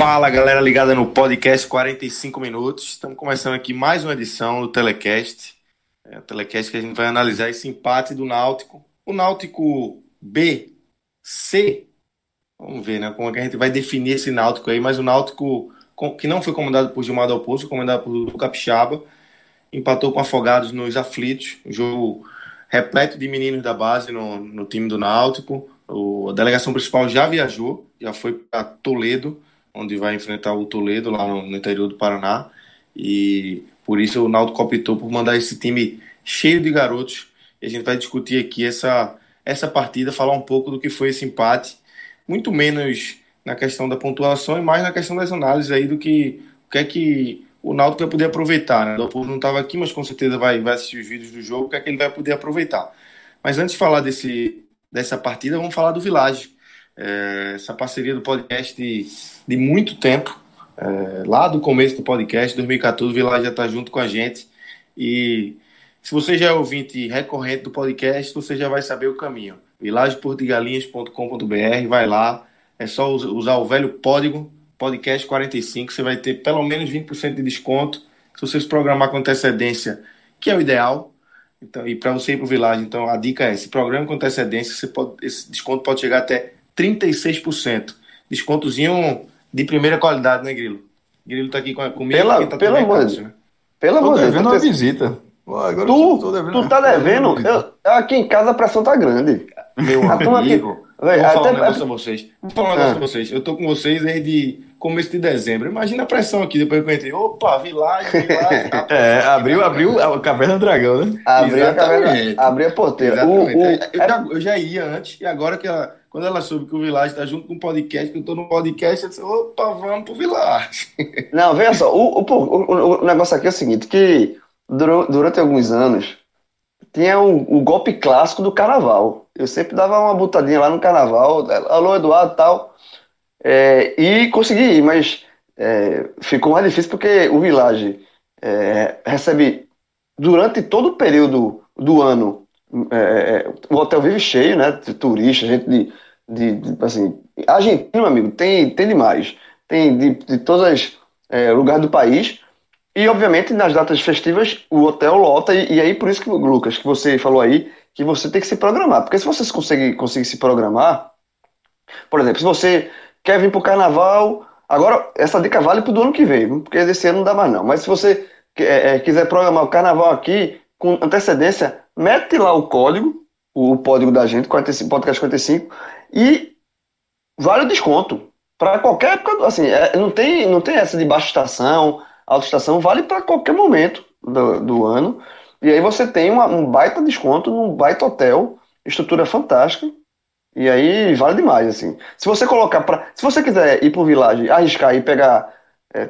Fala galera ligada no podcast 45 minutos. Estamos começando aqui mais uma edição do Telecast. É o Telecast que a gente vai analisar esse empate do Náutico. O Náutico B, C. Vamos ver, né? Como é que a gente vai definir esse Náutico aí. Mas o Náutico, que não foi comandado por Gilmar Del Poço, comandado por Capixaba, empatou com Afogados nos aflitos. Um jogo repleto de meninos da base no, no time do Náutico. O, a delegação principal já viajou, já foi para Toledo onde vai enfrentar o Toledo lá no, no interior do Paraná. E por isso o Náutico optou por mandar esse time cheio de garotos. E a gente vai discutir aqui essa, essa partida, falar um pouco do que foi esse empate, muito menos na questão da pontuação e mais na questão das análises aí do que o que é que o Náutico vai poder aproveitar. Né? O povo não estava aqui, mas com certeza vai, vai assistir os vídeos do jogo, o que é que ele vai poder aproveitar. Mas antes de falar desse, dessa partida, vamos falar do Village. É, essa parceria do podcast de, de muito tempo, é, lá do começo do podcast, 2014, o Village já está junto com a gente. E se você já é ouvinte recorrente do podcast, você já vai saber o caminho. vilageportugalinhas.com.br, vai lá, é só usar o velho código podcast 45, você vai ter pelo menos 20% de desconto. Se você se programar com antecedência, que é o ideal, então, e para você ir para o Village, então a dica é: se programa com antecedência, você pode, esse desconto pode chegar até 36%. Descontozinho de primeira qualidade, né, Grilo? Grilo tá aqui comigo. Pela, tá pelo amor de Deus. Né? Pelo amor de Deus. devendo uma visita. agora tu, devendo tu tá devendo? Eu, aqui em casa a pressão tá grande. Meu amigo. Véio, vou falar até, um negócio a vocês. Vou falar um negócio ah. a vocês. Eu tô com vocês desde começo de dezembro. Imagina a pressão aqui depois que eu entrei. Opa, Village, Village. é, abriu, abriu a caverna do dragão, né? Abriu a caverna, abriu a porteira. O, o, eu, já, eu já ia antes, e agora que ela quando ela soube que o Village está junto com o podcast, que eu estou no podcast, eu disse, opa, vamos pro Village. Não, veja só, o, o, o, negócio aqui é o seguinte, que durante alguns anos tinha o, o, golpe clássico do carnaval. Eu sempre dava uma botadinha lá no carnaval, alô Eduardo tal, é, e consegui ir, mas é, ficou mais difícil porque o Village é, recebe, durante todo o período do ano, é, é, o hotel vive cheio, né? De turista, gente de, de, de assim, Argentina, meu amigo, tem, tem demais. Tem de, de todos os é, lugares do país. E, obviamente, nas datas festivas, o hotel lota. E, e, aí, por isso que, Lucas, que você falou aí, que você tem que se programar. Porque se você conseguir, conseguir se programar, por exemplo, se você quer vir para o carnaval, agora essa dica vale para o ano que vem, porque esse ano não dá mais não. Mas se você é, é, quiser programar o carnaval aqui com antecedência, mete lá o código, o código da gente, 45, podcast 45, e vale o desconto. Para qualquer época, assim, é, não, tem, não tem essa de baixa estação, alta estação, vale para qualquer momento do, do, ano. E aí você tem uma, um baita desconto num baita hotel, estrutura fantástica. E aí vale demais, assim. Se você colocar para. Se você quiser ir pro Village, arriscar e pegar. É,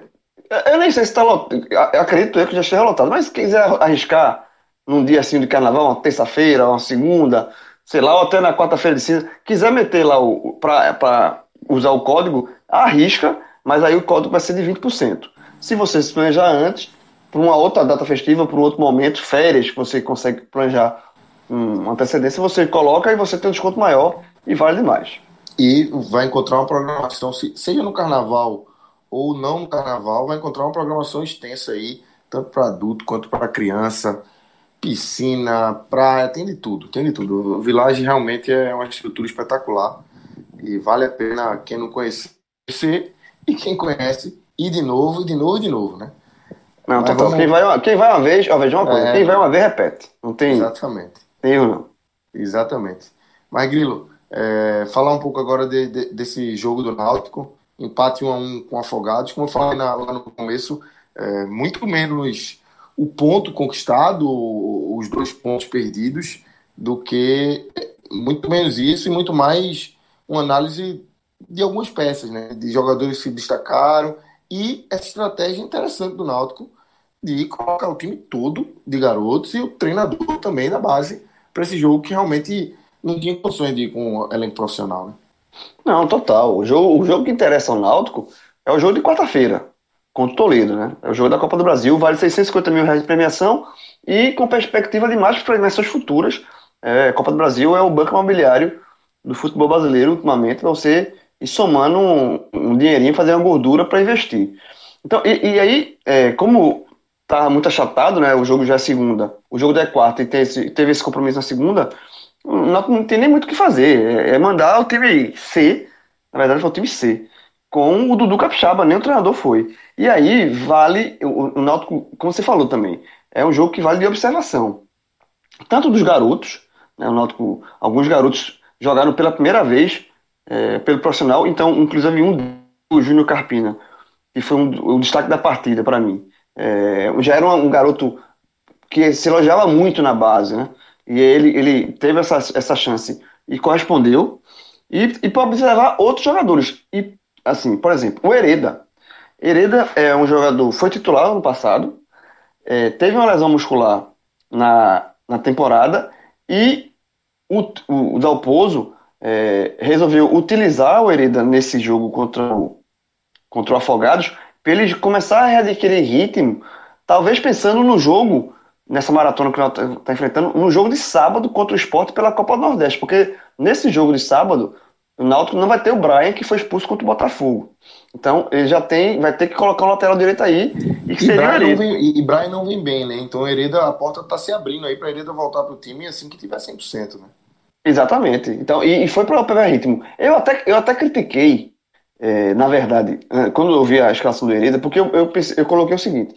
eu nem sei se está lotado. Acredito eu que já esteja lotado, mas se quiser arriscar num dia assim de carnaval, uma terça-feira, uma segunda, sei lá, ou até na quarta-feira de cinza, quiser meter lá para usar o código, arrisca, mas aí o código vai ser de 20%. Se você se planejar antes, para uma outra data festiva, para um outro momento, férias, que você consegue planejar uma antecedência, você coloca e você tem um desconto maior e vale demais. E vai encontrar uma programação, seja no carnaval ou não no carnaval, vai encontrar uma programação extensa aí, tanto para adulto quanto para criança piscina, praia, tem de tudo, tem de tudo. O Village realmente é uma estrutura espetacular e vale a pena quem não conhece e quem conhece ir de novo, e de novo, e de novo, né? Não, total. Vamos... Quem, vai uma, quem vai uma vez, ó, veja uma coisa, é... quem vai uma vez repete. Não tem... Exatamente. Tem erro não. Exatamente. Mas, Grilo, é, falar um pouco agora de, de, desse jogo do Náutico, empate 1 a 1 com Afogados, como eu falei na, lá no começo, é, muito menos o ponto conquistado, os dois pontos perdidos, do que muito menos isso e muito mais uma análise de algumas peças, né? De jogadores que se destacaram e essa estratégia interessante do Náutico de colocar o time todo de garotos e o treinador também da base para esse jogo que realmente não tinha condições de ir com o elenco profissional. Né? Não, total. O jogo, o jogo que interessa ao Náutico é o jogo de quarta-feira, contra o Toledo, né? É o jogo da Copa do Brasil, vale 650 mil reais de premiação e com perspectiva de mais premiações futuras. É, Copa do Brasil é o banco imobiliário do futebol brasileiro ultimamente, para você ir somando um, um dinheirinho, fazer uma gordura para investir. Então, e, e aí, é, como tá muito achatado, né? O jogo já é segunda, o jogo já é quarta e esse, teve esse compromisso na segunda, não, não tem nem muito o que fazer. É, é mandar o time C, na verdade foi o time C, com o Dudu Capixaba, nem o treinador foi. E aí vale, o, o Náutico, como você falou também, é um jogo que vale de observação. Tanto dos garotos, né, o Náutico, alguns garotos jogaram pela primeira vez é, pelo profissional, então, inclusive um, o Júnior Carpina, que foi um, o destaque da partida para mim. É, já era um, um garoto que se elogiava muito na base, né? E ele, ele teve essa, essa chance e correspondeu. E, e para observar outros jogadores. E, assim, por exemplo, o Hereda. Hereda é um jogador, foi titular ano passado, é, teve uma lesão muscular na, na temporada e o, o, o Dalpozo é, resolveu utilizar o Hereda nesse jogo contra o, contra o Afogados para ele começar a readquirir ritmo, talvez pensando no jogo nessa maratona que nós está tá enfrentando, no jogo de sábado contra o esporte pela Copa do Nordeste. Porque nesse jogo de sábado, o Náutico não vai ter o Brian, que foi expulso contra o Botafogo. Então, ele já tem, vai ter que colocar o lateral direito aí. E, que e seria Brian vem, e, e Brian não vem bem, né? Então, Hereda, a porta está se abrindo aí para Hereda voltar para o time assim que tiver 100%, né? Exatamente. Então, e, e foi para pegar ritmo. Eu até, eu até critiquei, é, na verdade, é, quando eu vi a escalação do Hereda, porque eu, eu, eu coloquei o seguinte: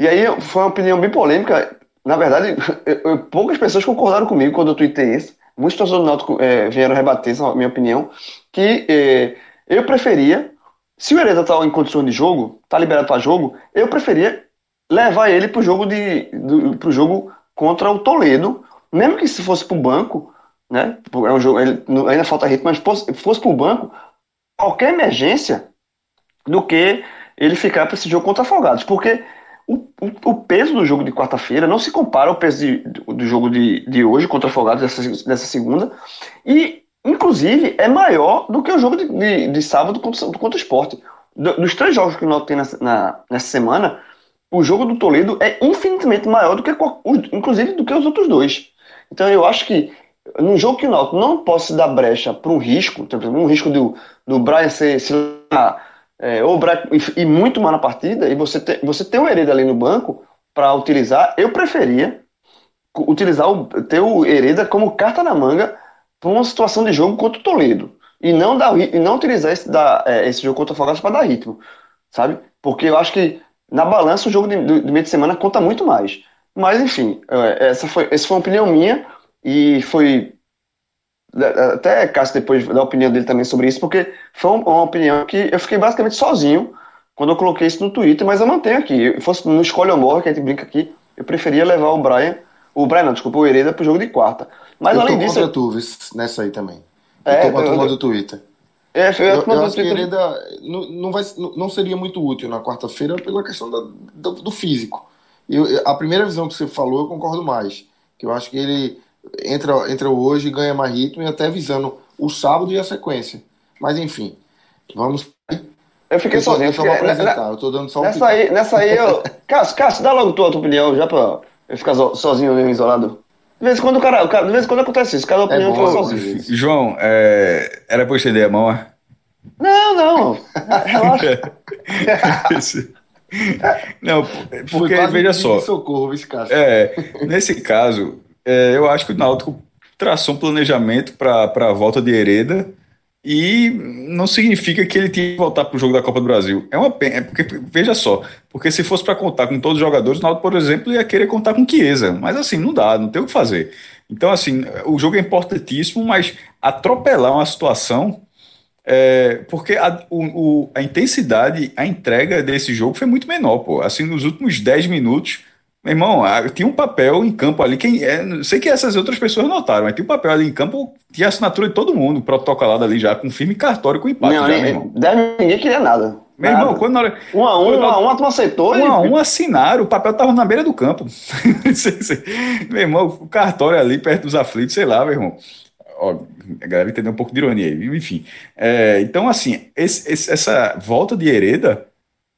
e aí foi uma opinião bem polêmica. Na verdade, eu, poucas pessoas concordaram comigo quando eu tuitei isso. Muitos torcedores do Náutico é, vieram rebater essa minha opinião. Que é, eu preferia, se o Hereda está em condições de jogo, está liberado para jogo, eu preferia levar ele para o jogo, de, pro jogo contra o Toledo, mesmo que se fosse para o banco, né? É um jogo, ele, ainda falta ritmo, mas fosse, fosse para o banco, qualquer emergência do que ele ficar para esse jogo contra Afogados. Porque o, o, o peso do jogo de quarta-feira não se compara ao peso de, do jogo de, de hoje contra Afogados, dessa, dessa segunda, e inclusive é maior do que o jogo de, de, de sábado contra, contra o esporte. dos três jogos que o Náutico tem nessa, na, nessa semana, o jogo do Toledo é infinitamente maior do que, inclusive, do que os outros dois. Então eu acho que num jogo que o Náutico não possa dar brecha para um risco, um risco do, do Brian ser, se é, ou e, e, muito mal na partida, e você, te, você ter o Hereda ali no banco para utilizar, eu preferia utilizar o, ter o Hereda como carta na manga para uma situação de jogo contra o Toledo. E não, dar, e não utilizar esse, da, é, esse jogo contra o Fogaça para dar ritmo, sabe? Porque eu acho que na balança o jogo de, de meio de semana conta muito mais. Mas enfim, é, essa foi, essa foi uma opinião minha e foi até Cássio depois da opinião dele também sobre isso, porque foi uma opinião que eu fiquei basicamente sozinho quando eu coloquei isso no Twitter, mas eu mantenho aqui. Se fosse no Escolha ou Morre, que a gente brinca aqui, eu preferia levar o Brian, o Brian não, desculpa, o Hereda pro jogo de quarta. Mas eu além tô disso. Eu tu nessa aí também. Eu é, tô com a turma do Twitter. É, eu, eu, eu acho que Hereda não, não, vai, não seria muito útil na quarta-feira pela questão da, do, do físico. Eu, a primeira visão que você falou, eu concordo mais. Que eu acho que ele entra, entra hoje, ganha mais ritmo e até visando o sábado e a sequência. Mas enfim, vamos. Eu fiquei eu sozinho. Só fiquei, apresentar, eu tô dando só um nessa aí, nessa aí eu. Cássio, Cássio, dá logo tua, tua opinião, já pra eu ficar sozinho mesmo, isolado. De vez em quando, cara, cara, de vez em quando acontece isso, cada opinião é bom, sozinho. João, é... era pra eu estender a mão, é? Não, não. Relaxa. não, porque, veja só. Socorro, esse caso. É, nesse caso, é, eu acho que o Náutico traçou um planejamento para a volta de Hereda E não significa que ele tinha que voltar para o jogo da Copa do Brasil. É uma pena, é porque, veja só, porque se fosse para contar com todos os jogadores, o Náutico, por exemplo, ia querer contar com Chiesa. Mas assim, não dá, não tem o que fazer. Então, assim, o jogo é importantíssimo, mas atropelar uma situação. É, porque a, o, o, a intensidade, a entrega desse jogo foi muito menor, pô. Assim, nos últimos 10 minutos, meu irmão, tinha um papel em campo ali. Quem é, sei que essas outras pessoas notaram, mas tinha um papel ali em campo, tinha assinatura de todo mundo, protocolado ali já, com firme cartório, com empate. Não, já, meu irmão. ninguém queria nada. Meu nada. irmão, quando na hora. Um a um, um a um, a turma aceitou. Um a um assinaram, o papel tava na beira do campo. meu irmão, o cartório ali perto dos aflitos, sei lá, meu irmão. Ó, a galera entendeu um pouco de ironia aí, enfim. É, então, assim, esse, esse, essa volta de Hereda,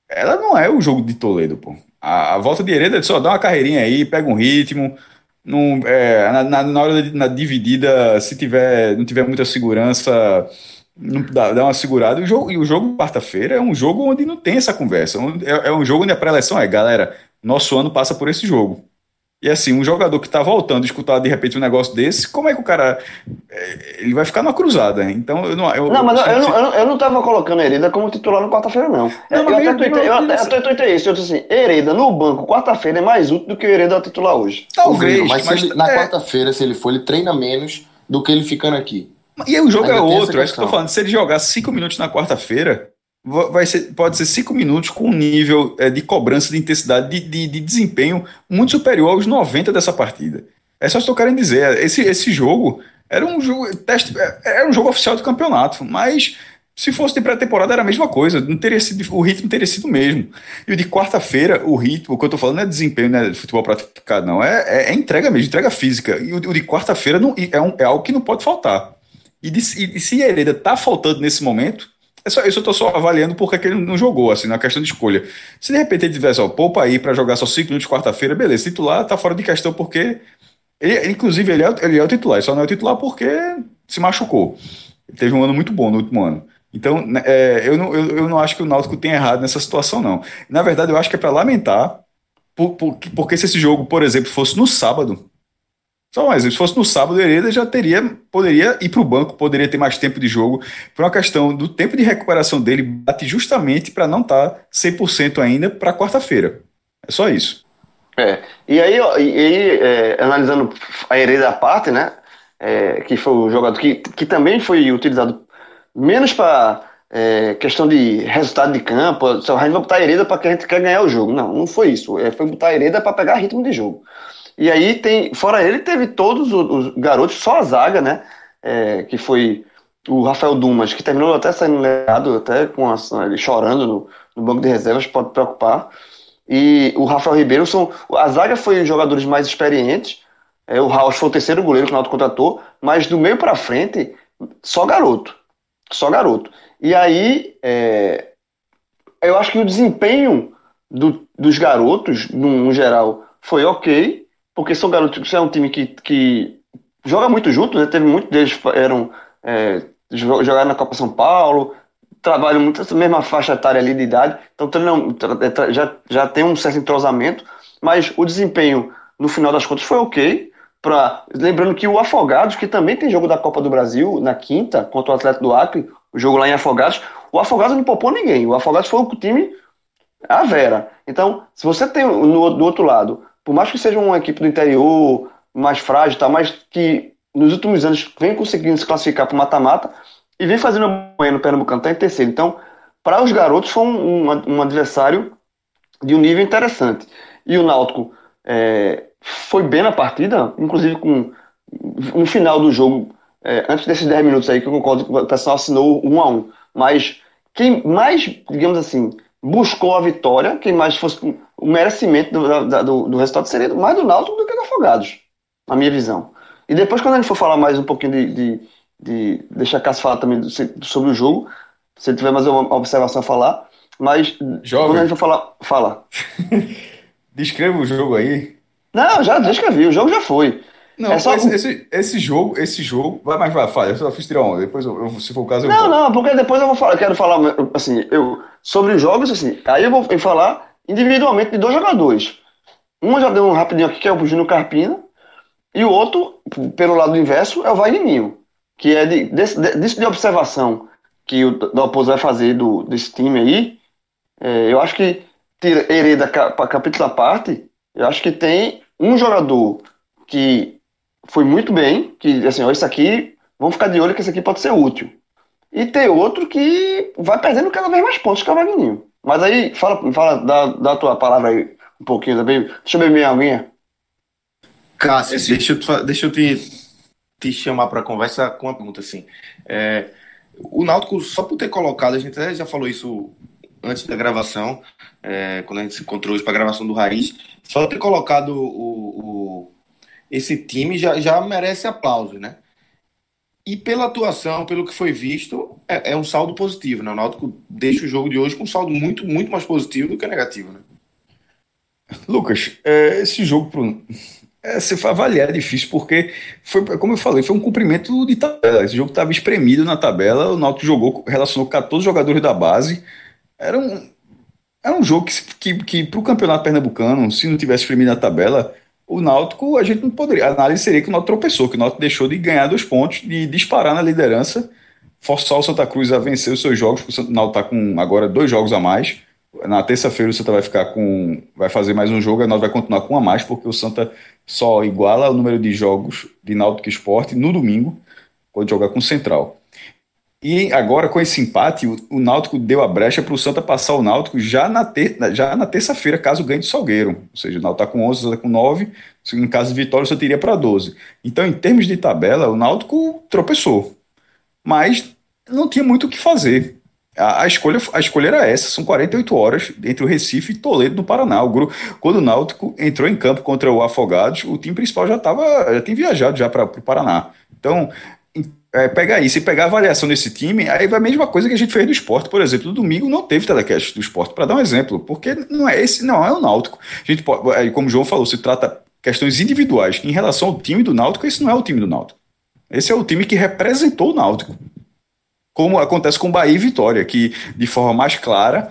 ela não é o jogo de Toledo, pô. A, a volta de Hereda só dá uma carreirinha aí, pega um ritmo. Não, é, na, na, hora da na dividida, se tiver, não tiver muita segurança, não dá, dá uma segurada. E o jogo, e o jogo quarta-feira é um jogo onde não tem essa conversa. É, é um jogo onde a pré-eleção é, galera, nosso ano passa por esse jogo. E assim, um jogador que está voltando a escutar de repente um negócio desse, como é que o cara. É, ele vai ficar numa cruzada. Então eu não. Eu, não, mas eu, eu, não, eu não tava colocando Hereda como titular no quarta-feira, não. não eu, eu, até tuitei, eu, até, até tuitei isso. Eu disse assim: Hereda no banco, quarta-feira é mais útil do que o Hereda titular hoje. Talvez. Mas, mas ele, na é... quarta-feira, se ele for, ele treina menos do que ele ficando aqui. E aí o jogo Ainda é outro. É isso que eu tô falando. Se ele jogar cinco minutos na quarta-feira, vai ser, pode ser cinco minutos com um nível é, de cobrança, de intensidade, de, de, de, desempenho muito superior aos 90 dessa partida. É só isso que eu quero dizer. Esse, esse jogo era um jogo, teste, é, era um jogo oficial do campeonato, mas se fosse de pré-temporada era a mesma coisa, não teria sido, o ritmo teria sido o mesmo. E o de quarta-feira, o ritmo, o que eu tô falando não é desempenho, né, de futebol praticado, não, é, é, é entrega mesmo, entrega física. E o, o de quarta-feira é, um, é algo que não pode faltar. E, de, e, se a Hereda tá faltando nesse momento, só, isso eu estou só avaliando porque que ele não jogou, assim, na questão de escolha. Se de repente ele tivesse, ó, poupa aí para jogar só 5 minutos quarta-feira, beleza. Titular tá fora de questão porque. Ele, inclusive, ele é, ele é o titular, ele só não é o titular porque se machucou. Ele teve um ano muito bom no último ano. Então, né, é, eu, não, eu, eu não acho que o Náutico tenha errado nessa situação, não. Na verdade, eu acho que é para lamentar, por, por, porque se esse jogo, por exemplo, fosse no sábado, só exemplo, se fosse no sábado, o Hereda já teria, poderia ir para o banco, poderia ter mais tempo de jogo. Por uma questão do tempo de recuperação dele, bate justamente para não estar tá 100% ainda para quarta-feira. É só isso. É, e aí, e aí é, analisando a Hereda à parte, né, é, que foi o jogador que, que também foi utilizado menos para é, questão de resultado de campo, só a gente vai botar a Hereda para que a gente quer ganhar o jogo. Não, não foi isso. É, foi botar a Hereda para pegar ritmo de jogo. E aí tem, fora ele, teve todos os, os garotos, só a zaga, né? É, que foi o Rafael Dumas, que terminou até saindo legado, até com a, ele chorando no, no, banco de reservas, pode preocupar. E o Rafael Ribeiro são. A zaga foi jogadores mais experientes. É, o Raul foi o terceiro goleiro que o Náutico contratou, mas do meio para frente, só garoto. Só garoto. E aí, é, eu acho que o desempenho do, dos garotos, no, no geral, foi ok, porque são garotos, é um time que, que joga muito junto, né? Teve muitos deles eram é, jogaram na Copa São Paulo, trabalham muito essa mesma faixa etária ali de idade, então treinam, é, já, já tem um certo entrosamento, mas o desempenho no final das contas foi ok. Pra, lembrando que o Afogados, que também tem jogo da Copa do Brasil na quinta contra o Atlético do Acre, o jogo lá em Afogados, o Afogados não poupou ninguém. O Afogados foi o time a Vera. Então, se você tem no, do outro lado por mais que seja uma equipe do interior, mais frágil, tá, mas que nos últimos anos vem conseguindo se classificar para o mata-mata e vem fazendo uma no Pernambucano, está em terceiro. Então, para os garotos foi um, um, um, adversário de um nível interessante. E o Náutico é, foi bem na partida, inclusive com no final do jogo, é, antes desses 10 minutos aí, que eu concordo que o pessoal assinou um a um. Mas quem mais, digamos assim, buscou a vitória, quem mais fosse o merecimento do, do, do, resultado seria mais do Náutico do que do Afogados, na minha visão. E depois, quando a gente for falar mais um pouquinho de. de, de deixar a Cássio falar também do, sobre o jogo, se ele tiver mais uma observação a falar. Mas Jovem. quando a gente for falar. Fala. Descreva o jogo aí. Não, já descrevi, o jogo já foi. Não, é só... esse, esse, esse, jogo, esse jogo. Vai, mas vai, fala. Eu só fiz tirar onda. Depois, eu, se for o caso, eu. Não, vou. não, porque depois eu vou falar. Eu quero falar, assim, eu, sobre os jogos, assim. Aí eu vou falar individualmente de dois jogadores. Um já deu um rapidinho aqui, que é o Júnior Carpina, e o outro, pelo lado inverso, é o Vagninho. que é de, desse, de, de observação que o Dalpozo vai fazer do, desse time aí, é, eu acho que tira Hereda para capítulo à parte, eu acho que tem um jogador que foi muito bem, que assim, ó, isso aqui, vamos ficar de olho que esse aqui pode ser útil. E tem outro que vai perdendo cada vez mais pontos que é o Magninho. Mas aí, fala, fala da, da tua palavra aí um pouquinho também. Deixa eu beber minha aguinha. Cássio, Esse... deixa, eu, deixa eu te, te chamar para conversa com uma pergunta assim. É, o Náutico, só por ter colocado, a gente até já falou isso antes da gravação, é, quando a gente se encontrou hoje para a gravação do Raiz, só ter colocado o, o, esse time já, já merece aplauso, né? E pela atuação, pelo que foi visto, é, é, um saldo positivo, né? O Náutico deixa o jogo de hoje com um saldo muito, muito mais positivo do que negativo, né? Lucas, é, esse jogo pro, é, se for avaliar é difícil, porque foi, como eu falei, foi um cumprimento de tabela. Esse jogo estava espremido na tabela, o Náutico jogou, relacionou 14 jogadores da base. Era um, era um jogo que, que, que para o campeonato pernambucano, se não tivesse espremido na tabela, o Náutico, a gente não poderia. A análise seria que o Náutico tropeçou, que o Náutico deixou de ganhar dois pontos, de disparar na liderança, forçar o Santa Cruz a vencer os seus jogos, porque o Náutico está com agora dois jogos a mais na terça-feira o Santa vai ficar com. vai fazer mais um jogo, a Náutico vai continuar com um a mais, porque o Santa só iguala o número de jogos de Náutico Esporte no domingo, quando jogar com o Central. E agora, com esse empate, o, o Náutico deu a brecha para o Santa passar o Náutico já na, ter, já na terça-feira, caso ganhe de Salgueiro. Ou seja, o Náutico está com 11, o Santa com 9. Em caso de vitória, o Santa iria para 12. Então, em termos de tabela, o Náutico tropeçou. Mas não tinha muito o que fazer. A, a, escolha, a escolha era essa, são 48 horas entre o Recife e Toledo, no Paraná. O grupo, quando o Náutico entrou em campo contra o Afogados, o time principal já estava já tinha viajado já para o Paraná. Então, é, pegar isso e pegar a avaliação desse time, aí vai a mesma coisa que a gente fez do esporte, por exemplo. No domingo não teve telecast do esporte, para dar um exemplo, porque não é esse, não é o Náutico. A gente pode, como o João falou, se trata questões individuais. Em relação ao time do Náutico, esse não é o time do Náutico. Esse é o time que representou o Náutico como acontece com Bahia e Vitória, que de forma mais clara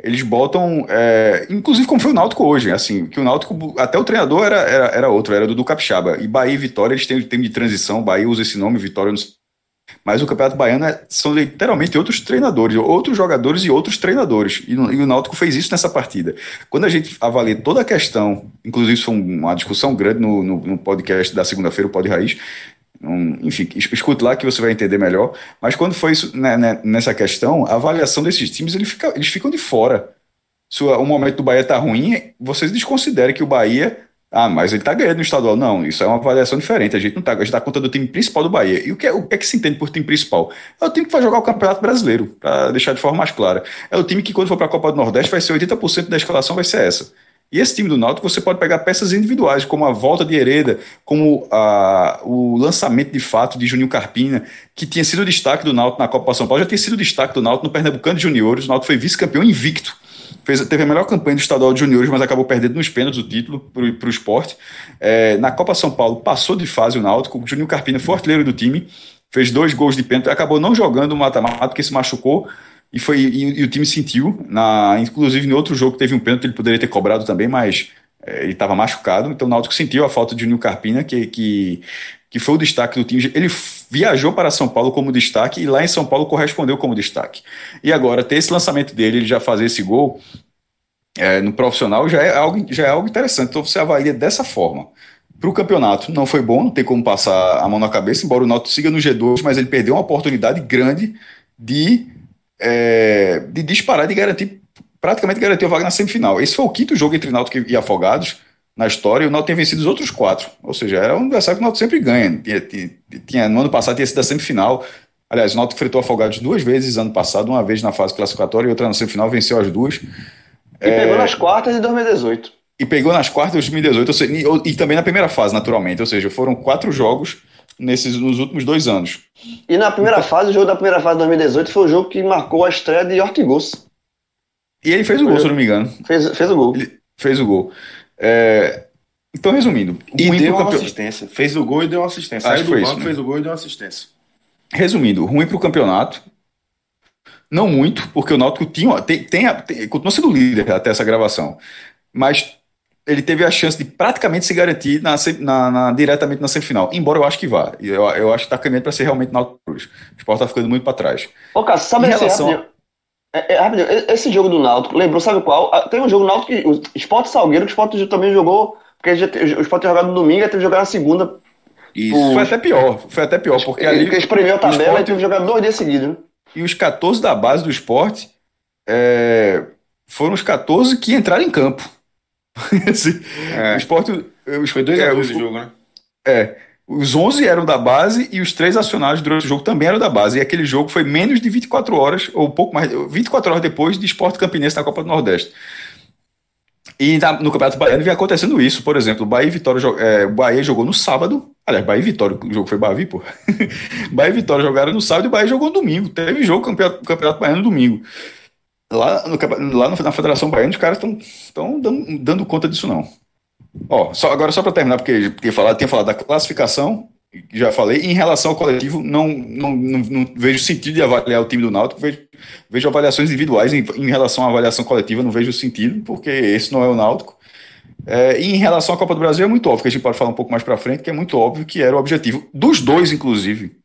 eles botam, é, inclusive como foi o Náutico hoje, assim, que o Náutico, até o treinador era, era, era outro, era do, Capixaba, e Bahia e Vitória eles têm o tempo de transição, Bahia usa esse nome, Vitória não mas o Campeonato Baiano é, são literalmente outros treinadores, outros jogadores e outros treinadores. E, e, o Náutico fez isso nessa partida. Quando a gente avalia toda a questão, inclusive isso foi uma discussão grande no, no, no podcast da segunda-feira, o Pod Raiz, um, enfim, escute lá que você vai entender melhor. Mas quando foi isso, né, né, nessa questão, a avaliação desses times eles, fica, eles ficam de fora. Se o, momento do Bahia está ruim, vocês desconsiderem que o Bahia. Ah, mas ele está ganhando no estadual. Não, isso é uma avaliação diferente. A gente não está. A gente está contando o time principal do Bahia. E o que, é, o que é que se entende por time principal? É o time que vai jogar o Campeonato Brasileiro, para deixar de forma mais clara. É o time que, quando for para a Copa do Nordeste, vai ser 80% da escalação, vai ser essa. E esse time do Náutico você pode pegar peças individuais, como a volta de Hereda, como a, o lançamento de fato de Juninho Carpina, que tinha sido destaque do Náutico na Copa São Paulo, já tinha sido destaque do Náutico no Pernambucano de Juniores. O Náutico foi vice-campeão invicto. Fez, teve a melhor campanha do estadual de juniores, mas acabou perdendo nos pênaltis o título para o esporte. É, na Copa São Paulo passou de fase o Náutico. O Juninho Carpina foi artilheiro do time, fez dois gols de pênalti, acabou não jogando o mata-mata, porque se machucou e foi e, e, o time sentiu, na, inclusive em outro jogo teve um pênalti, ele poderia ter cobrado também, mas é, ele estava machucado, então o Náutico sentiu a falta de Nil Carpina, que, que, que foi o destaque do time. Ele viajou para São Paulo como destaque e lá em São Paulo correspondeu como destaque. E agora, ter esse lançamento dele, ele já fazer esse gol é, no profissional já é, algo, já é algo interessante. Então você avalia dessa forma. Para o campeonato não foi bom, não tem como passar a mão na cabeça, embora o Náutico siga no G2, mas ele perdeu uma oportunidade grande de é, de disparar, de garantir, praticamente garantir a vaga na semifinal. Esse foi o quinto jogo entre Náutico e Afogados na história, e o Náutico tem vencido os outros quatro. Ou seja, era um adversário que o Náutico sempre ganha. Tinha, tinha, no ano passado tinha sido a semifinal. Aliás, o Náutico enfrentou Afogados duas vezes ano passado, uma vez na fase classificatória e outra na semifinal, venceu as duas. E é, pegou nas quartas de 2018. E pegou nas quartas de 2018, seja, e, e, também na primeira fase, naturalmente. Ou seja, foram quatro jogos nesses, nos últimos dois anos. E na primeira então, fase, o jogo da primeira fase de 2018 foi o jogo que marcou a estreia de Ortigoso. E ele fez o gol, se eu não me engano. Fez, fez o gol. Ele fez o gol. É... Então, resumindo. E deu uma assistência. Fez o gol e deu uma assistência. Saiu do banco, isso, né? fez o gol e deu uma assistência. Resumindo, ruim para o campeonato. Não muito, porque o Náutico tinha, tem, tem, tem, continua sendo líder até essa gravação. Mas ele teve a chance de praticamente se garantir na, na, na diretamente na semifinal. Embora eu acho que vá. Eu, eu acho que está caminhando para ser realmente na Cruz. O Sport está ficando muito para trás. Ô, Cássio, sabe em relação... É, é, rapidinho, esse jogo do Náutico, lembrou, sabe qual? Ah, tem um jogo Náutico que o Sport Salgueiro, que o Sport também jogou, porque o Sport tinha jogado no domingo e teve que jogar na segunda. Isso. Foi até pior, foi até pior, porque ali... Porque espremeu a tabela Sport... e teve que jogar dois dias seguidos, né? E os 14 da base do Sport é... foram os 14 que entraram em campo. assim, é. O Sport... Foi 2x2 é, o jogo, né? É, os 11 eram da base e os três acionados durante o jogo também eram da base. E aquele jogo foi menos de 24 horas, ou pouco mais, 24 horas depois de Esporte Campinense na Copa do Nordeste. E na, no Campeonato Baiano vinha acontecendo isso, por exemplo, Bahia Vitória, é, Bahia jogou no sábado, aliás, Bahia e Vitória, o jogo foi Bavi, pô. Bahia e Vitória jogaram no sábado e o Bahia jogou no domingo. Teve jogo Campeonato, campeonato Baiano no domingo. Lá, no, lá na Federação Baiana, os caras estão dando, dando conta disso não. Ó, só, agora só para terminar, porque, porque falar, tinha falado da classificação, já falei, em relação ao coletivo, não, não, não, não, vejo sentido de avaliar o time do Náutico, vejo, vejo avaliações individuais em, em, relação à avaliação coletiva, não vejo sentido, porque esse não é o Náutico. É, e em relação à Copa do Brasil é muito óbvio, que a gente pode falar um pouco mais para frente, que é muito óbvio que era o objetivo dos dois, inclusive.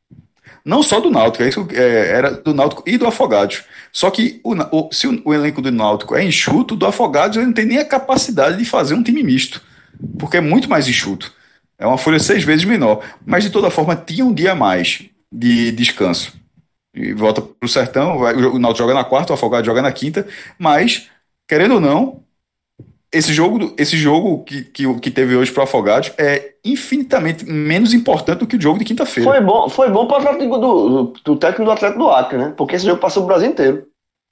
Não só do Náutico, é isso, é, era do Náutico e do Afogados. Só que o, o, se o, o, elenco do Náutico é enxuto, do Afogados ele não tem nem a capacidade de fazer um time misto porque é muito mais enxuto. É uma folha seis vezes menor. Mas, de toda forma, tinha um dia a mais de descanso. E volta para o sertão, vai, o Náutico joga na quarta, o Afogado joga na quinta, mas, querendo ou não, esse jogo, esse jogo que, que, que teve hoje para o Afogados é infinitamente menos importante do que o jogo de quinta-feira. Foi bom, foi bom para o do, do, do técnico do Atlético do Acre, né? Porque esse jogo passou o Brasil inteiro.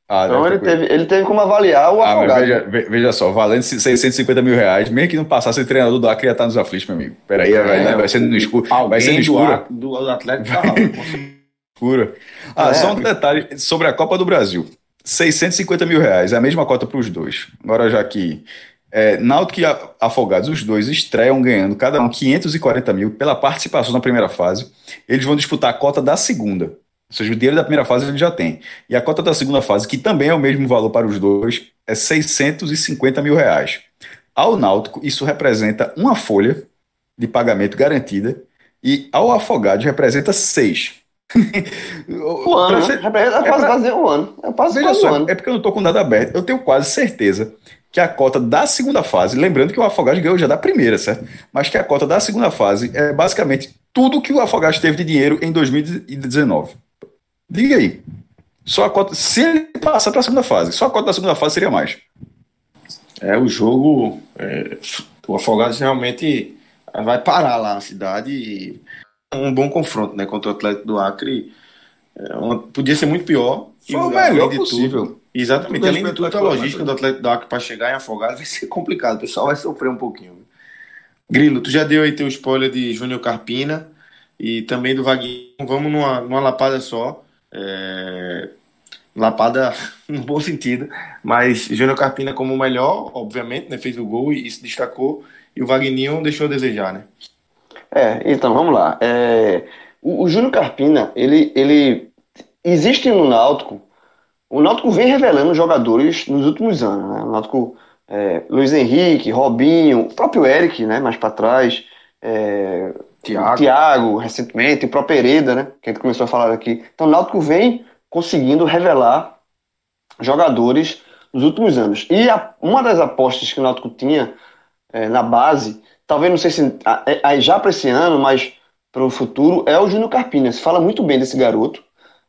Ah, então ele teve, ele teve como avaliar o ah, afogado. Veja, veja, só, valendo 650 mil reais, mesmo que não passasse o treinador do Acre ia estar nos aflitos, meu amigo. Peraí, é, vai, vai ser no escuro. Vai ser no escuro. Do, do Atlético tá escuro. Ah, é. só um detalhe sobre a Copa do Brasil. 650 mil reais, é a mesma cota para os dois. Agora já que é, Náutico e Afogados, os dois estreiam ganhando cada um 540 mil pela participação na primeira fase. Eles vão disputar a cota da segunda. Ou seja, o dinheiro da primeira fase ele já tem. E a cota da segunda fase, que também é o mesmo valor para os dois, é 650 mil reais. Ao Náutico, isso representa uma folha de pagamento garantida e ao Afogados representa seis. o ano, né? representa é quase, quase um ano. É Veja só, um ano. é porque eu não estou com nada aberto. Eu tenho quase certeza que a cota da segunda fase, lembrando que o Afogados ganhou já da primeira, certo? Mas que a cota da segunda fase é basicamente tudo que o Afogados teve de dinheiro em 2019. Diga aí. Só a cota, se ele passar para a segunda fase, só a cota da segunda fase seria mais. É, o jogo, é, o Afogados realmente vai parar lá na cidade e um bom confronto, né, contra o Atlético do Acre. É, podia ser muito pior. Foi o melhor possível. Tudo, exatamente. Além de tudo, a logística do Atlético do Acre para chegar em Afogados vai ser complicado. O pessoal vai sofrer um pouquinho. Grilo, tu já deu aí teu spoiler de Júnior Carpina e também do Vaguinho. Vamos numa, numa lapada só. É, lapada no bom sentido, mas Júnior Carpina como o melhor, obviamente, né, fez o gol e se destacou, e o Vagninho deixou a desejar, né? É, então vamos lá. É, o, o Júnior Carpina, ele, ele existe no Náutico, o Náutico vem revelando jogadores nos últimos anos, né? O Náutico, é, Luiz Henrique, Robinho, o próprio Eric, né, mais para trás, é, Thiago. Thiago, recentemente, o próprio Hereda, né? Que a gente começou a falar aqui. Então, o Náutico vem conseguindo revelar jogadores nos últimos anos. E a, uma das apostas que o Náutico tinha é, na base, talvez não sei se é, já para esse ano, mas para o futuro, é o Júnior Carpina. Se fala muito bem desse garoto.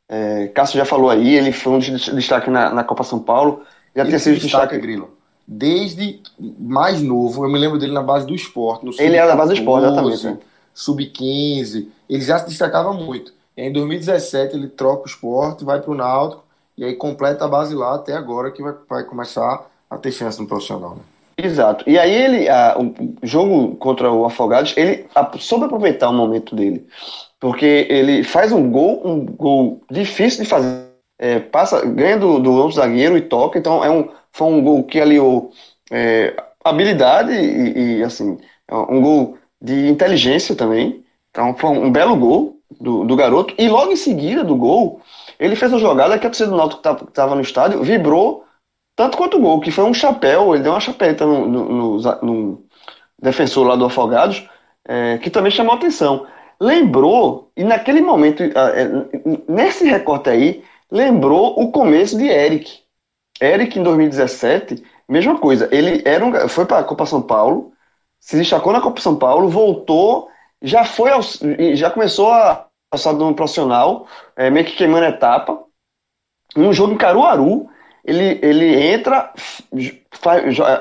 É, Cássio já falou aí, ele foi um destaque na, na Copa São Paulo. Já tinha sido destaque. Grilo. Desde mais novo, eu me lembro dele na base do esporte. ele era na base do esporte, exatamente sub-15, ele já se destacava muito. E em 2017 ele troca o esporte, vai para o Náutico e aí completa a base lá até agora que vai, vai começar a ter chance no profissional. Né? Exato. E aí ele, a, o jogo contra o Afogados, ele a, soube aproveitar o momento dele. Porque ele faz um gol, um gol difícil de fazer. É, passa, ganha do, do outro zagueiro e toca. Então é um, foi um gol que aliou é, habilidade e, e, assim, é um gol de inteligência também. Então foi um belo gol do, do garoto. E logo em seguida do gol, ele fez uma jogada que a torcida do Náutico que estava no estádio vibrou tanto quanto o gol, que foi um chapéu, ele deu uma chapeta no, no, no, no defensor lá do Afogados, é, que também chamou atenção. Lembrou, e naquele momento, é, nesse recorte aí, lembrou o começo de Eric. Eric, em 2017, mesma coisa. Ele era um, foi para a Copa São Paulo, se destacou na Copa São Paulo, voltou, já foi ao, já começou a passar no profissional, é, meio que queimando etapa. Um jogo em Caruaru, ele, ele entra,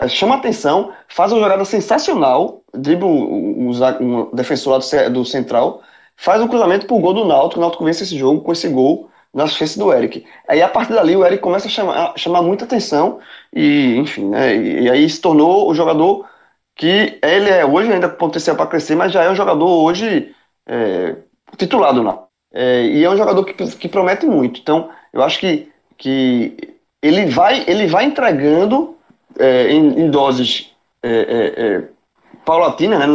chama atenção, faz uma jogada sensacional, dribla um, um, defensor do, do, central, faz um cruzamento pro gol do Náutico, o Náutico vence esse jogo com esse gol na assistência do Eric. Aí a partir dali o Eric começa a chamar, a chamar muita atenção e, enfim, né, e, e, aí se tornou o jogador que ele é hoje ainda potencial para crescer, mas já é um jogador hoje é, titulado. É, e é um jogador que, que promete muito. Então, eu acho que, que ele vai, ele vai entregando é, em, em, doses é, é, é paulatinas, né,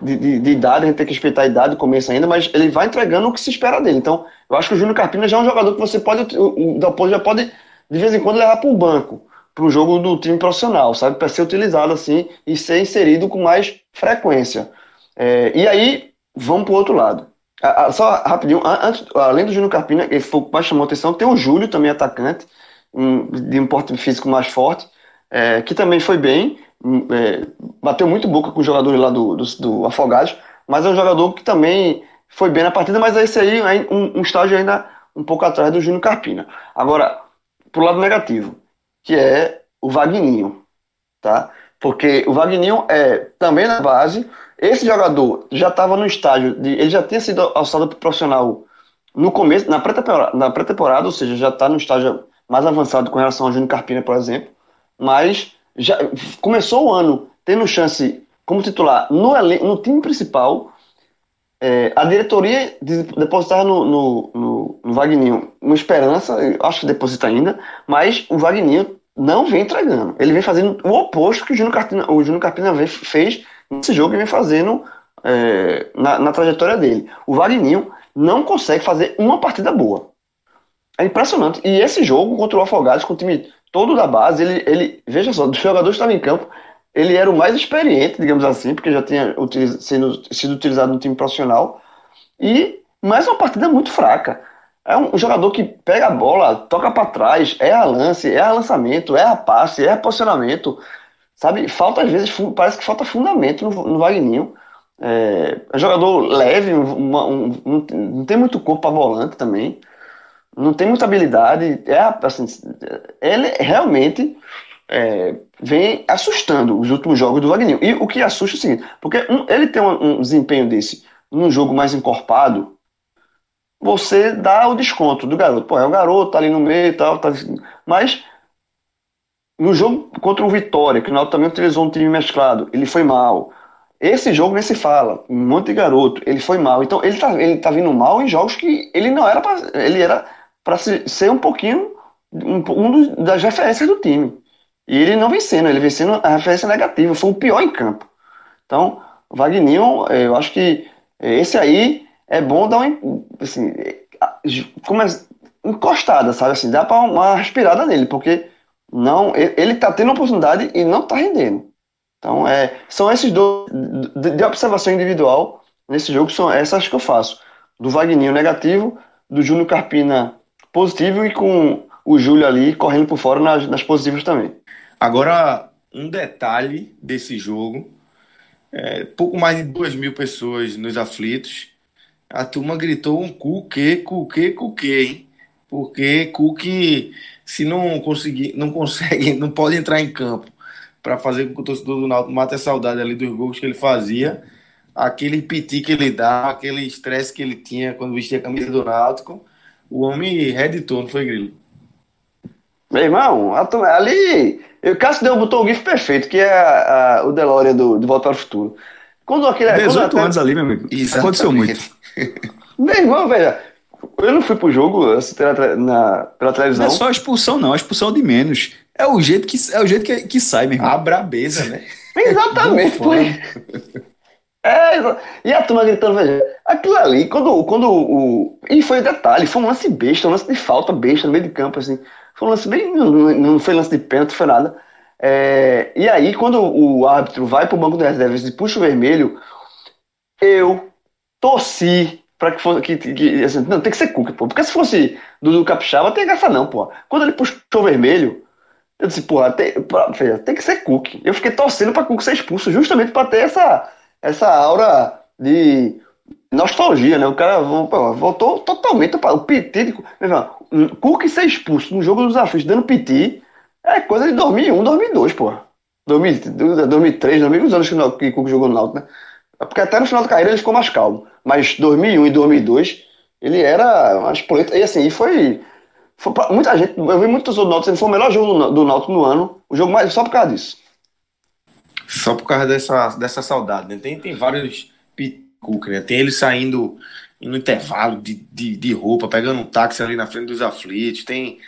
de, de, de, idade, a gente tem que respeitar a idade do começo ainda, mas ele vai entregando o que se espera dele. Então, eu acho que o Júnior Carpina já é um jogador que você pode, o Dalpozo já pode, de vez em quando, levar para o banco, para o jogo do time profissional, sabe? Para ser utilizado assim e ser inserido com mais frequência. É, e aí, vamos para o outro lado. só rapidinho, antes, além do Júnior Carpina, ele foi o que mais chamou atenção, tem o Júlio, também atacante, um, de um porte físico mais forte, é, que também foi bem, é, bateu muito boca com os jogadores lá do, do, do, Afogados, mas é um jogador que também foi bem na partida, mas esse aí é um, um estágio ainda um pouco atrás do Júnior Carpina. Agora, pro lado negativo, que é o Vagninho, tá? Porque o Vagninho é também na base, esse jogador já estava no estágio de. Ele já tinha sido alçado para profissional no começo, na pré-temporada, pré ou seja, já está no estágio mais avançado com relação ao Júnior Carpina, por exemplo, mas já começou o ano tendo chance como titular no, no time principal. É, a diretoria depositava no, no, no, no uma esperança, acho que deposita ainda, mas o Wagninho não vem entregando. Ele vem fazendo o oposto que o Júnior Carpina, o Júnior Carpina fez nesse jogo e vem fazendo é, na, na, trajetória dele. O Wagninho não consegue fazer uma partida boa. É impressionante. E esse jogo contra o Afogados, com o time todo da base, ele, ele veja só, dos jogadores que estavam em campo, ele era o mais experiente, digamos assim, porque já tinha utiliz, sendo, sido utilizado no time profissional. E mais uma partida muito fraca. É um jogador que pega a bola, toca para trás, é a lance, é a lançamento, é a passe, é a posicionamento. Sabe, falta às vezes, parece que falta fundamento no, no. É, é um jogador leve, uma, um, um, não tem muito corpo para volante também não tem muita habilidade. É, assim, ele realmente é, vem assustando os últimos jogos do Wagner. E o que assusta é o seguinte: porque um, ele tem um, um, desempenho desse num jogo mais encorpado, você dá o desconto do garoto. Pô, é o garoto, tá ali no meio e tal, tá, mas no jogo contra o Vitória, que o Náutico também utilizou um time mesclado, ele foi mal. Esse jogo nem se fala, um monte de garoto, ele foi mal. Então ele tá, ele tá vindo mal em jogos que ele não era pra, ele era para ser um pouquinho um, um dos, das referências do time. E ele não vem sendo, ele vem sendo a referência negativa, foi o pior em campo. Então, Wagninho, eu acho que esse aí é bom dar uma, assim, como é, encostada, sabe assim, dá para uma respirada nele, porque não, ele tá tendo oportunidade e não tá rendendo. Então, é, são esses dois de, de observação individual nesse jogo são essas que eu faço. Do Wagninho negativo, do Júnior Carpina positivo e com o Júlio ali correndo por fora nas, nas positivas também. Agora, um detalhe desse jogo: é, pouco mais de duas mil pessoas nos aflitos. A turma gritou um cu que, cu que, cu que, hein? Porque Cook, se não conseguir, não consegue, não pode entrar em campo para fazer com que o torcedor do Náutico mate a saudade ali dos gols que ele fazia, aquele piti que ele dá, aquele estresse que ele tinha quando vestia a camisa do Náutico, o homem reeditou, não foi, Grilo? Meu irmão, ali. O Cássio deu, botou o GIF perfeito, que é a, a, o DeLorean do, de Volta para o Futuro. Quando aquele, 18 quando anos ali, meu amigo. Isso aconteceu muito. Meu irmão, velho. Eu não fui pro jogo na, pela televisão. Não é só a expulsão, não. A expulsão de menos. É o jeito que, é o jeito que, que sai, meu irmão. A brabeza, né? Exatamente. Foi. É, e a turma gritando, veja, aquilo ali, quando, quando o. E foi detalhe, foi um lance besta, um lance de falta besta no meio de campo, assim. Foi um lance bem. Não, não foi lance de pênalti, foi nada. É, e aí, quando o árbitro vai pro banco de reservas e puxa o vermelho, eu torci para que fosse. Que, que, assim, não, tem que ser Cook, pô. Porque se fosse Dudu Capixaba, tem graça não, pô. Quando ele puxou o vermelho, eu disse, pô, tem, tem que ser Cook. Eu fiquei torcendo para Cook ser expulso, justamente para ter essa, essa aura de nostalgia, né? O cara voltou totalmente para o PT. De, Cook ser expulso no jogo dos aflitos, dando piti, é coisa de 2001, 2002, pô. 2003, 2000, os anos que o Cook jogou no Náutico, né? Porque até no final da carreira ele ficou mais calmo. Mas 2001 e 2002, ele era uma espoleta. E assim, e foi, foi pra, muita gente. Eu vi muitos outros Náutico, ele foi o melhor jogo do, do Náutico no ano. O jogo mais só por causa disso. Só por causa dessa, dessa saudade, né? Tem, tem vários Cook, né? Tem ele saindo no intervalo de, de, de, roupa, pegando um táxi ali na frente dos aflitos. Tem.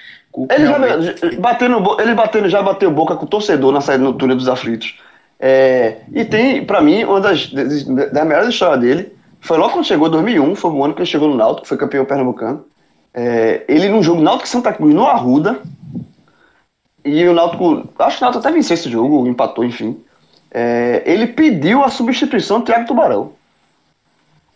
Ele, realmente... já, batendo, ele batendo, já bateu boca com o torcedor na saída no túnel dos aflitos. É, e tem, para mim, uma das, das, das melhores histórias dele foi logo quando chegou, em 2001, foi o ano que ele chegou no Náutico, foi campeão pernambucano. É, ele num jogo Náutico Santa Cruz, no Arruda, e o Náutico, acho que o Náutico até venceu esse jogo, empatou, enfim. É, ele pediu a substituição do Thiago Tubarão.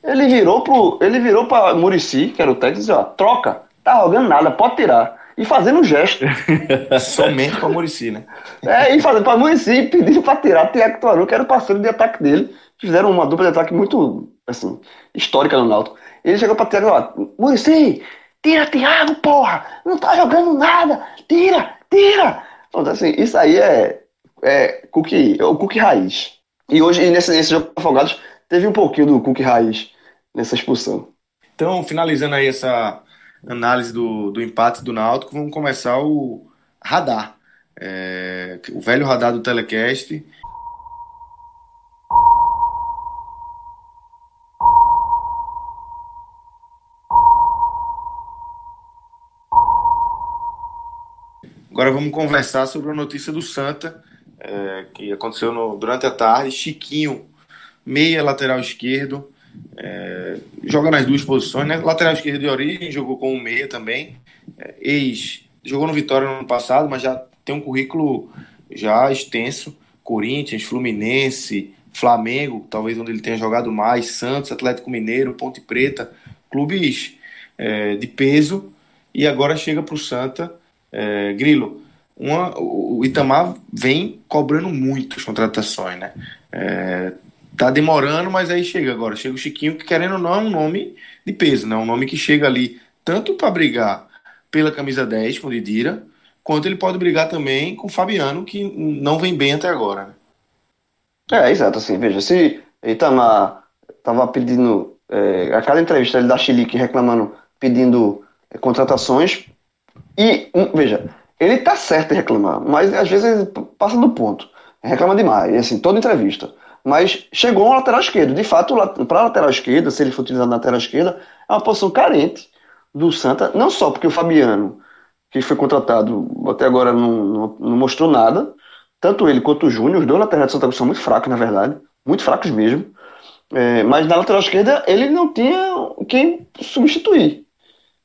Ele virou pro, ele virou para Murici, que era o técnico, e disse, ó, troca, tá jogando nada, pode tirar e fazendo um gesto. Somente para Murici, né? É, e fazendo para Murici, pedindo para tirar Tiago Tuaru, que era o parceiro de ataque dele. Fizeram uma dupla de ataque muito, assim, histórica no Náutico. Ele chegou para Tiago lá, Murici, tira Tiago, porra! Não tá jogando nada! Tira, tira! Então, assim, isso aí é, é cookie, o cookie raiz. E hoje, nesse, nesse jogo Afogados, teve um pouquinho do cookie raiz nessa expulsão. Então, finalizando aí essa análise do, do empate do Náutico, vamos começar o radar. É, o velho radar do Telecast. Agora vamos conversar sobre a notícia do Santa, é, que aconteceu no, durante a tarde. Chiquinho, meia lateral esquerdo, é, joga nas duas posições, né? Lateral esquerdo de origem, jogou com o meia também. É, ex, jogou no Vitória no ano passado, mas já tem um currículo já extenso. Corinthians, Fluminense, Flamengo, talvez onde ele tenha jogado mais, Santos, Atlético Mineiro, Ponte Preta, clubes é, de peso. E agora chega para o Santa. É, Grilo, uma, o Itamar vem cobrando muitas contratações, né? É, tá demorando, mas aí chega agora. Chega o Chiquinho, que querendo ou não é um nome de peso, né? Um nome que chega ali tanto para brigar pela camisa 10 com o Didira, quanto ele pode brigar também com o Fabiano, que não vem bem até agora. Né? É, exato, assim, veja, se Itamar tava pedindo, é, a cada entrevista ele dá chilique reclamando, pedindo é, contratações, e, um, veja, ele tá certo em reclamar, mas às vezes passa do ponto, reclama demais, assim, toda entrevista mas chegou um lateral esquerdo. De fato, para lateral esquerda, se ele for utilizado na lateral esquerda, é uma posição carente do Santa, não só porque o Fabiano, que foi contratado até agora, não, não, não mostrou nada, tanto ele quanto o Júnior, os dois laterais de Santa Cruz são muito fracos, na verdade, muito fracos mesmo. É, mas na lateral esquerda ele não tinha quem substituir.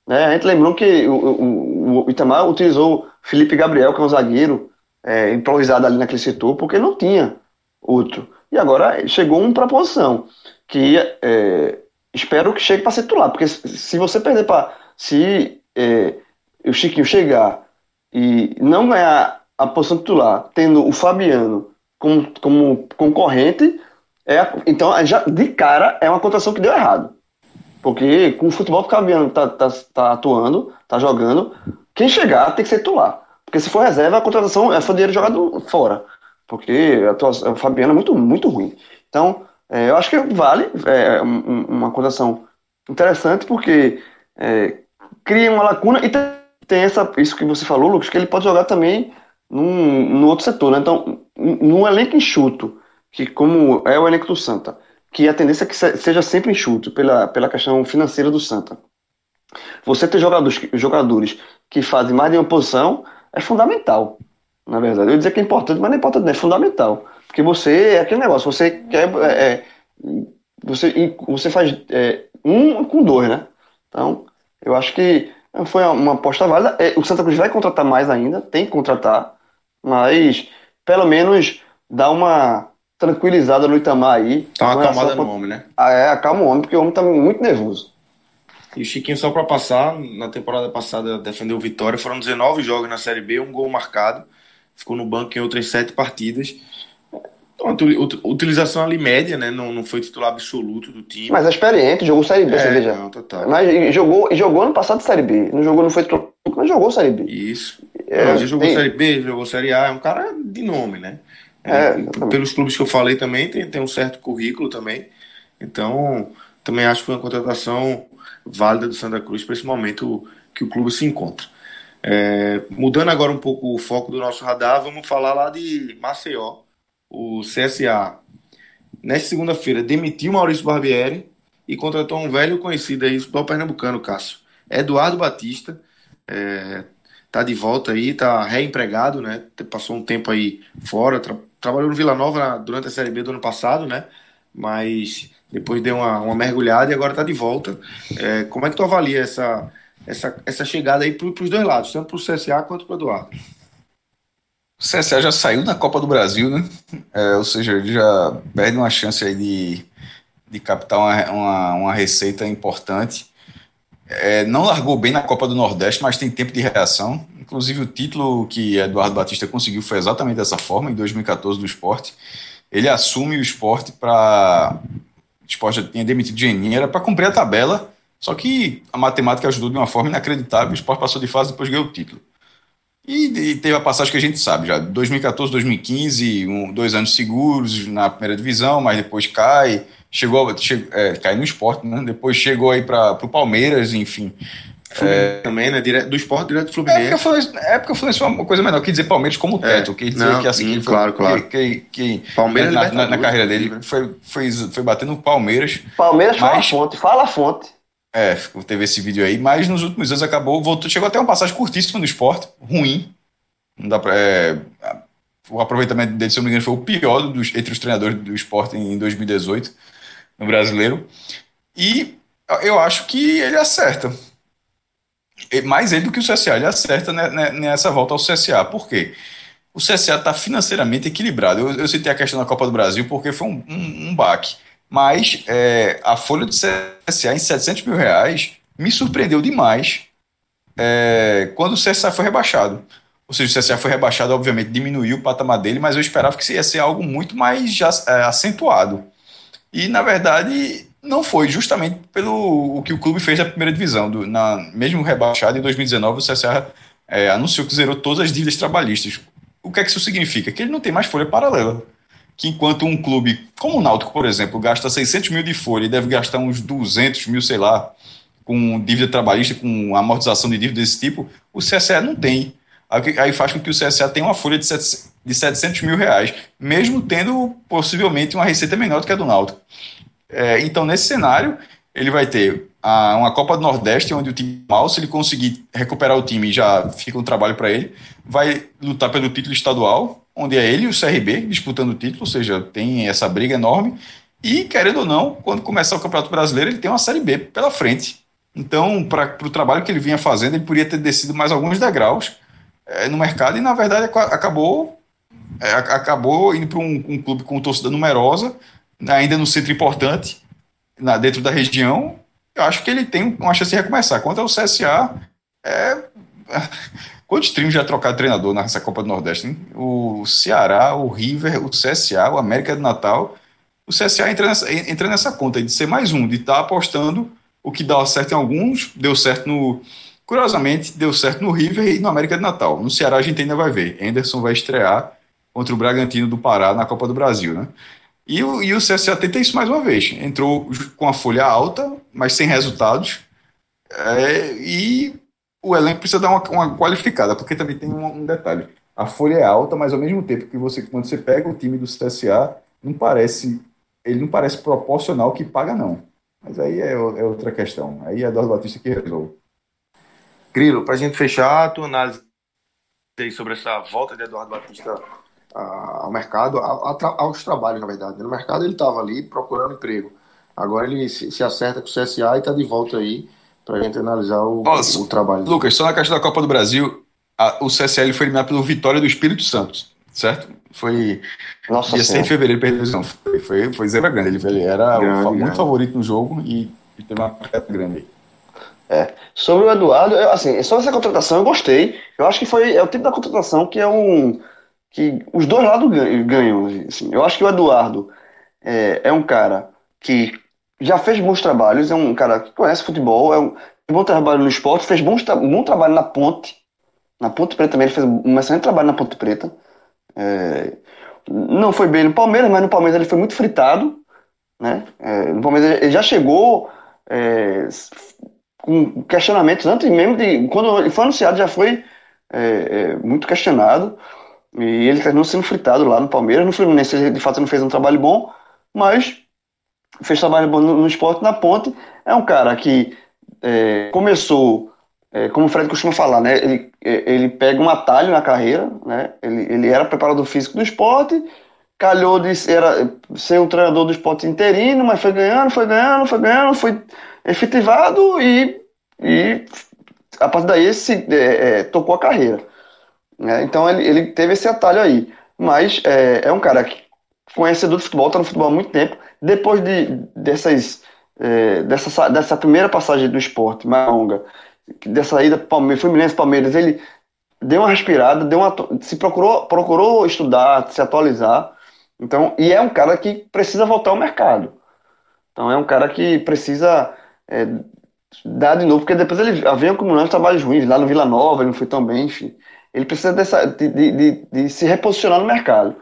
Né? A gente lembrou que o, o, o Itamar utilizou Felipe Gabriel, que é um zagueiro é, improvisado ali naquele setor, porque não tinha outro. E agora chegou um para posição que é, espero que chegue para ser titular, porque se você perder para se é, o Chiquinho chegar e não ganhar a posição titular, tendo o Fabiano como, como concorrente, é, então já de cara é uma contratação que deu errado. Porque com o futebol que o Fabiano tá, tá, tá atuando, tá jogando, quem chegar tem que ser titular. Porque se for reserva, a contratação é só dinheiro jogado fora porque a, tua, a Fabiana é muito, muito ruim. Então, é, eu acho que vale é, uma cotação interessante, porque é, cria uma lacuna e tem essa, isso que você falou, Lucas, que ele pode jogar também num, no outro setor. Né? Então, num elenco enxuto, que como é o elenco do Santa, que a tendência é que seja sempre enxuto pela, pela questão financeira do Santa. Você ter jogadores, jogadores que fazem mais de uma posição é fundamental na verdade. Eu ia dizer que é importante, mas não é importante, não é fundamental. Porque você, é aquele negócio, você quer é, é você, você faz é, um com dois, né? Então, eu acho que foi uma aposta válida. É, o Santa Cruz vai contratar mais ainda, tem que contratar, mas pelo menos dá uma tranquilizada no Itamar aí. Tá uma acalmada no homem, né? Ah, é, acalma o homem, porque o homem tá muito nervoso. E o Chiquinho, só para passar, na temporada passada defendeu vitória, foram 19 jogos na Série B, um gol marcado, ficou no banco em outras sete partidas. Então, utilização ali média, né? Não, não foi titular absoluto do time. Mas é experiente, jogou Série B, é, você veja. Não, total. Mas jogou, jogou ano passado Série B. Não jogou, não foi titular, mas jogou Série B. Isso. É, não, já jogou tem... Série B, jogou Série A, é um cara de nome, né? É, pelos clubes que eu falei também, tem, tem um certo currículo também. Então, também acho que foi uma contratação válida do Santa Cruz para esse momento que o clube se encontra. É, mudando agora um pouco o foco do nosso radar, vamos falar lá de Maceió o CSA, nesta segunda-feira, demitiu Maurício Barbieri e contratou um velho conhecido aí do pernambucano, Cássio. Eduardo Batista, é, tá de volta aí, tá reempregado, né? Passou um tempo aí fora, trabalhou no Vila Nova durante a Série B do ano passado, né? Mas depois deu uma, uma mergulhada e agora tá de volta. É, como é que tu avalia essa, essa, essa chegada aí para os dois lados, tanto para o CSA quanto para o Eduardo? O CSA já saiu na Copa do Brasil, né? É, ou seja, ele já perde uma chance aí de, de captar uma, uma, uma receita importante. É, não largou bem na Copa do Nordeste, mas tem tempo de reação. Inclusive, o título que Eduardo Batista conseguiu foi exatamente dessa forma, em 2014, do esporte. Ele assume o esporte para. O esporte já tinha demitido Geninho, era para cumprir a tabela, só que a matemática ajudou de uma forma inacreditável. O esporte passou de fase e depois ganhou o título. E, teve a passagem que a gente sabe já, 2014, 2015, um, dois anos seguros na primeira divisão, mas depois cai, chegou, che, é, cai no esporte, né? Depois chegou aí para o Palmeiras, enfim. É, também, né? do esporte direto do Fluminense. É porque, Fluminense, é porque o Fluminense foi uma coisa menor que dizer Palmeiras como é, teto. É, que dizer não, que assim, sim, claro, foi, claro. Que, que, Palmeiras na, na, na, carreira dele né? foi, foi, foi batendo Palmeiras. Palmeiras mas, fala a fonte, fala a fonte. É, teve esse vídeo aí, mas nos últimos anos acabou, voltou, chegou até uma passagem curtíssima no esporte, ruim. Não dá pra, é, o aproveitamento dele, se eu não me engano, foi o pior dos, entre os treinadores do esporte em 2018, no brasileiro. E eu acho que ele acerta. Mais ele do que o CSA, ele acerta nessa volta ao CSA. Por quê? O CSA está financeiramente equilibrado. Eu, eu, citei a questão da Copa do Brasil porque foi um, um, um baque mas é, a folha do CSA em 700 mil reais me surpreendeu demais é, quando o CSA foi rebaixado. Ou seja, o CSA foi rebaixado, obviamente diminuiu o patamar dele, mas eu esperava que ia ser algo muito mais é, acentuado. E, na verdade, não foi, justamente pelo o que o clube fez na primeira divisão. Do, na, mesmo rebaixado, em 2019, o CSA é, anunciou que zerou todas as dívidas trabalhistas. O que é que isso significa? Que ele não tem mais folha paralela que enquanto um clube como o Náutico, por exemplo, gasta 600 mil de folha e deve gastar uns 200 mil, sei lá, com dívida trabalhista, com amortização de dívida desse tipo, o CSA não tem. Aí faz com que o CSA tenha uma folha de 700 mil reais, mesmo tendo possivelmente uma receita menor do que a do Náutico. É, então, nesse cenário, ele vai ter a, uma Copa do Nordeste, onde o time mal, se ele conseguir recuperar o time, já fica um trabalho para ele, vai lutar pelo título estadual, onde é ele e o CRB disputando o título, ou seja, tem essa briga enorme. E, querendo ou não, quando começar o Campeonato Brasileiro, ele tem uma Série B pela frente. Então, para o trabalho que ele vinha fazendo, ele poderia ter descido mais alguns degraus é, no mercado e, na verdade, acabou, é, acabou indo para um, um, clube com torcida numerosa, ainda no centro importante, na, dentro da região. Eu acho que ele tem uma chance de recomeçar. Quanto ao CSA, é, Quantos times já trocaram treinador nessa Copa do Nordeste? Hein? O Ceará, o River, o CSA, o América do Natal. O CSA entra nessa, entra nessa conta de ser mais um, de estar tá apostando o que dá certo em alguns, deu certo no. Curiosamente, deu certo no River e no América do Natal. No Ceará a gente ainda vai ver. Anderson vai estrear contra o Bragantino do Pará na Copa do Brasil, né? E o, e o CSA tenta isso mais uma vez. Entrou com a folha alta, mas sem resultados. É, e o elenco precisa dar uma, uma qualificada, porque também tem um, um, detalhe. A folha é alta, mas ao mesmo tempo que você, quando você pega o time do CSA, não parece, ele não parece proporcional que paga, não. Mas aí é, é outra questão. Aí é Eduardo Batista que resolve. Grilo, para a gente fechar a tua análise sobre essa volta de Eduardo Batista ao mercado, aos trabalhos, na verdade. No mercado ele estava ali procurando emprego. Agora ele se, acerta com o CSA e está de volta aí para a gente analisar o, Nossa, o trabalho. Lucas, só na caixa da Copa do Brasil, a, o CSA foi eliminado pelo Vitória do Espírito Santo, certo? Foi Nossa dia 6 de fevereiro, perdeu não. Foi, foi, foi zero grande. Ele, ele era grande, muito grande. favorito no jogo e, e teve uma queda grande. É. Sobre o Eduardo, eu, assim, sobre essa contratação eu gostei. Eu acho que foi é o tipo da contratação que é um que os dois lados ganham. Assim. Eu acho que o Eduardo é, é um cara que já fez bons trabalhos, é um cara que conhece futebol, é um bom trabalho no esporte, fez bom, bom trabalho na ponte. Na Ponte Preta também ele fez um excelente trabalho na Ponte Preta. É, não foi bem no Palmeiras, mas no Palmeiras ele foi muito fritado. Né? É, no Palmeiras ele já chegou é, com questionamentos antes mesmo de. Quando ele foi anunciado, já foi é, é, muito questionado. E ele terminou sendo fritado lá no Palmeiras. No Fluminense, de fato, não fez um trabalho bom, mas fez trabalho bom no, no esporte na ponte. É um cara que é, começou, é, como o Fred costuma falar, né? Ele, é, ele pega um atalho na carreira, né? Ele, ele era preparador físico do esporte, calhou de ser, ser um treinador do esporte interino, mas foi ganhando, foi ganhando, foi ganhando, foi efetivado e, e a partir daí se, é, é, tocou a carreira. Né? Então ele, ele teve esse atalho aí. Mas é, é um cara que conhecedor de futebol, está no futebol há muito tempo. Depois de, dessas, é, dessa, dessa primeira passagem do esporte mais longa, dessa ida Palmeiras, Fluminense Palmeiras, ele deu uma respirada, deu uma, se procurou, procurou estudar, se atualizar. Então, e é um cara que precisa voltar ao mercado. Então é um cara que precisa é, dar de novo, porque depois ele vem acumulando trabalhos ruins. Lá no Vila Nova ele não foi tão bem, enfim. Ele precisa dessa, de, de, de, de se reposicionar no mercado.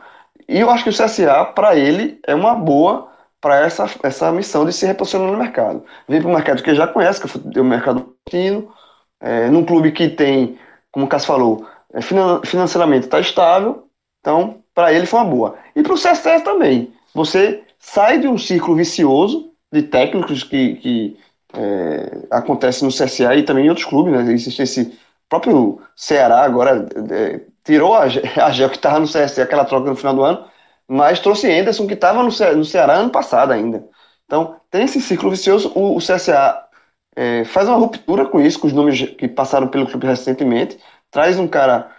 E eu acho que o CSA, para ele, é uma boa para essa, essa missão de se reposicionar no mercado. Vem para um mercado que já conhece, que é o mercado latino, é, num clube que tem, como o Cássio falou, é, financeiramente está estável, então para ele foi uma boa. E para o CSA também. Você sai de um círculo vicioso de técnicos que, que é, acontece no CSA e também em outros clubes, né? Existe esse próprio Ceará agora é, tirou a, a Gel que estava no CSA, aquela troca no final do ano, mas trouxe Anderson que estava no, no Ceará ano passado ainda. Então, tem esse ciclo vicioso. O, o CSA é, faz uma ruptura com isso, com os nomes que passaram pelo clube recentemente, traz um cara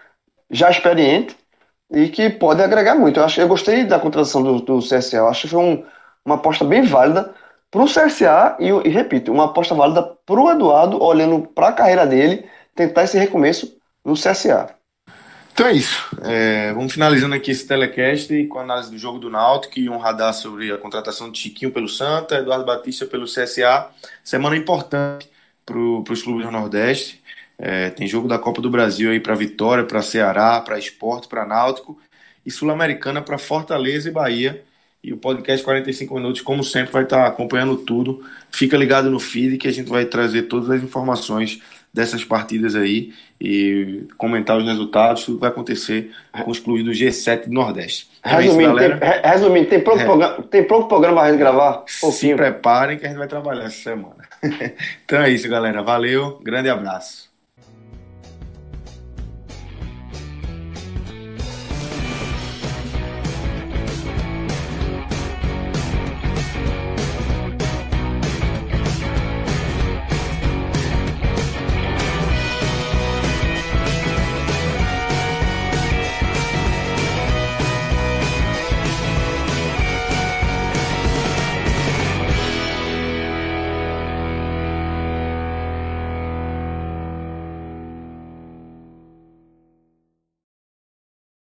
já experiente e que pode agregar muito. Eu, acho, eu gostei da contratação do, do CSA, eu acho que foi um, uma aposta bem válida para o CSA e, e, repito, uma aposta válida para o Eduardo, olhando para a carreira dele, tentar esse recomeço no CSA. Então é isso. É, vamos finalizando aqui esse telecast com a análise do jogo do Náutico e um radar sobre a contratação de Chiquinho pelo Santa, Eduardo Batista pelo CSA. Semana importante para os clubes do Nordeste. É, tem jogo da Copa do Brasil aí para Vitória, para Ceará, para Esporte, para Náutico e Sul-Americana para Fortaleza e Bahia. E o podcast 45 minutos, como sempre, vai estar acompanhando tudo. Fica ligado no feed que a gente vai trazer todas as informações dessas partidas aí e comentar os resultados, tudo vai acontecer com os clubes do G7 do Nordeste. Resumindo, é isso, tem, resumindo, tem pouco, é. programa, tem pouco programa para a gente gravar? Se preparem que a gente vai trabalhar essa semana. então é isso, galera. Valeu, grande abraço.